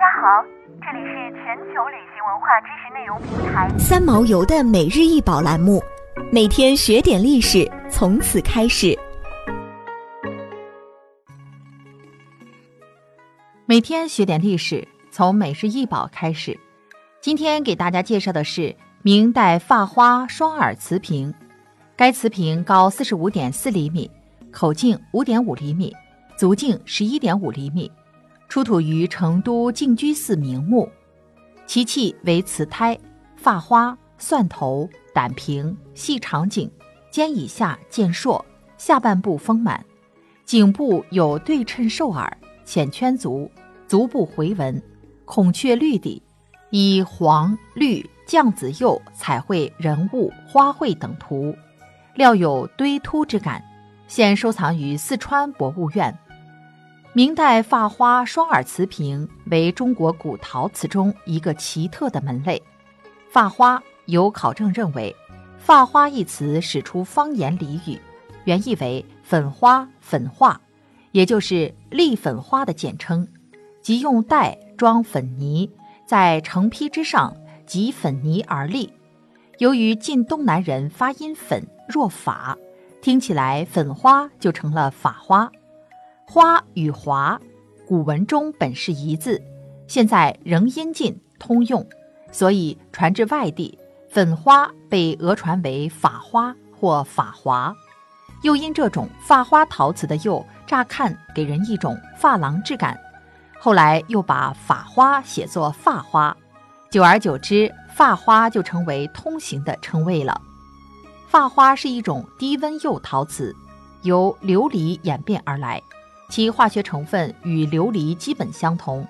家好，这里是全球旅行文化知识内容平台三毛游的每日一宝栏目，每天学点历史，从此开始。每天学点历史，从每日一宝开始。今天给大家介绍的是明代发花双耳瓷瓶，该瓷瓶高四十五点四厘米，口径五点五厘米，足径十一点五厘米。出土于成都净居寺名墓，其器为瓷胎，发花、蒜头、胆瓶，细长颈，肩以下见硕，下半部丰满，颈部有对称兽耳，浅圈足，足部回纹，孔雀绿底，以黄、绿、酱紫釉彩绘人物、花卉等图，料有堆凸之感，现收藏于四川博物院。明代发花双耳瓷瓶为中国古陶瓷中一个奇特的门类。发花有考证认为，“发花”一词始出方言俚语，原意为粉花、粉化，也就是栗粉花的简称，即用袋装粉泥，在成坯之上挤粉泥而立。由于晋东南人发音“粉”若“法”，听起来“粉花”就成了“法花”。花与华，古文中本是一字，现在仍音近通用，所以传至外地，粉花被讹传为法花或法华。又因这种发花陶瓷的釉，乍看给人一种发廊质感，后来又把法花写作发花，久而久之，发花就成为通行的称谓了。发花是一种低温釉陶瓷，由琉璃演变而来。其化学成分与琉璃基本相同，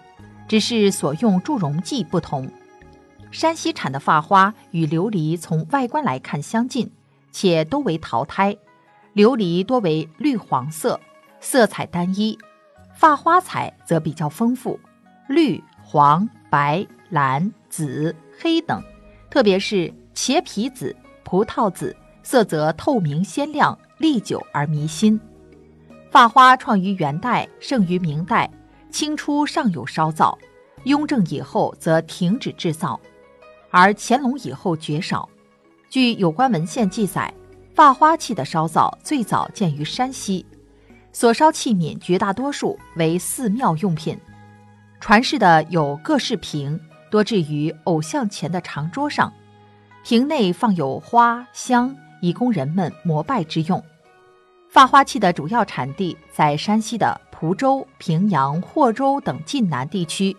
只是所用助溶剂不同。山西产的发花与琉璃从外观来看相近，且都为陶胎。琉璃多为绿黄色，色彩单一；发花彩则比较丰富，绿、黄、白、蓝、紫、黑等，特别是茄皮紫、葡萄紫，色泽透明鲜亮，历久而弥新。发花创于元代，盛于明代，清初尚有烧造，雍正以后则停止制造，而乾隆以后绝少。据有关文献记载，发花器的烧造最早见于山西，所烧器皿绝大多数为寺庙用品。传世的有各式瓶，多置于偶像前的长桌上，瓶内放有花香，以供人们膜拜之用。发花器的主要产地在山西的蒲州、平阳、霍州等晋南地区，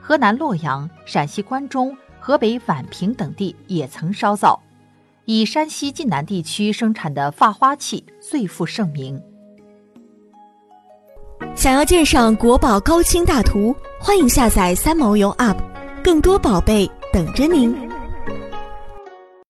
河南洛阳、陕西关中、河北宛平等地也曾烧造。以山西晋南地区生产的发花器最负盛名。想要鉴赏国宝高清大图，欢迎下载三毛游 App，更多宝贝等着您。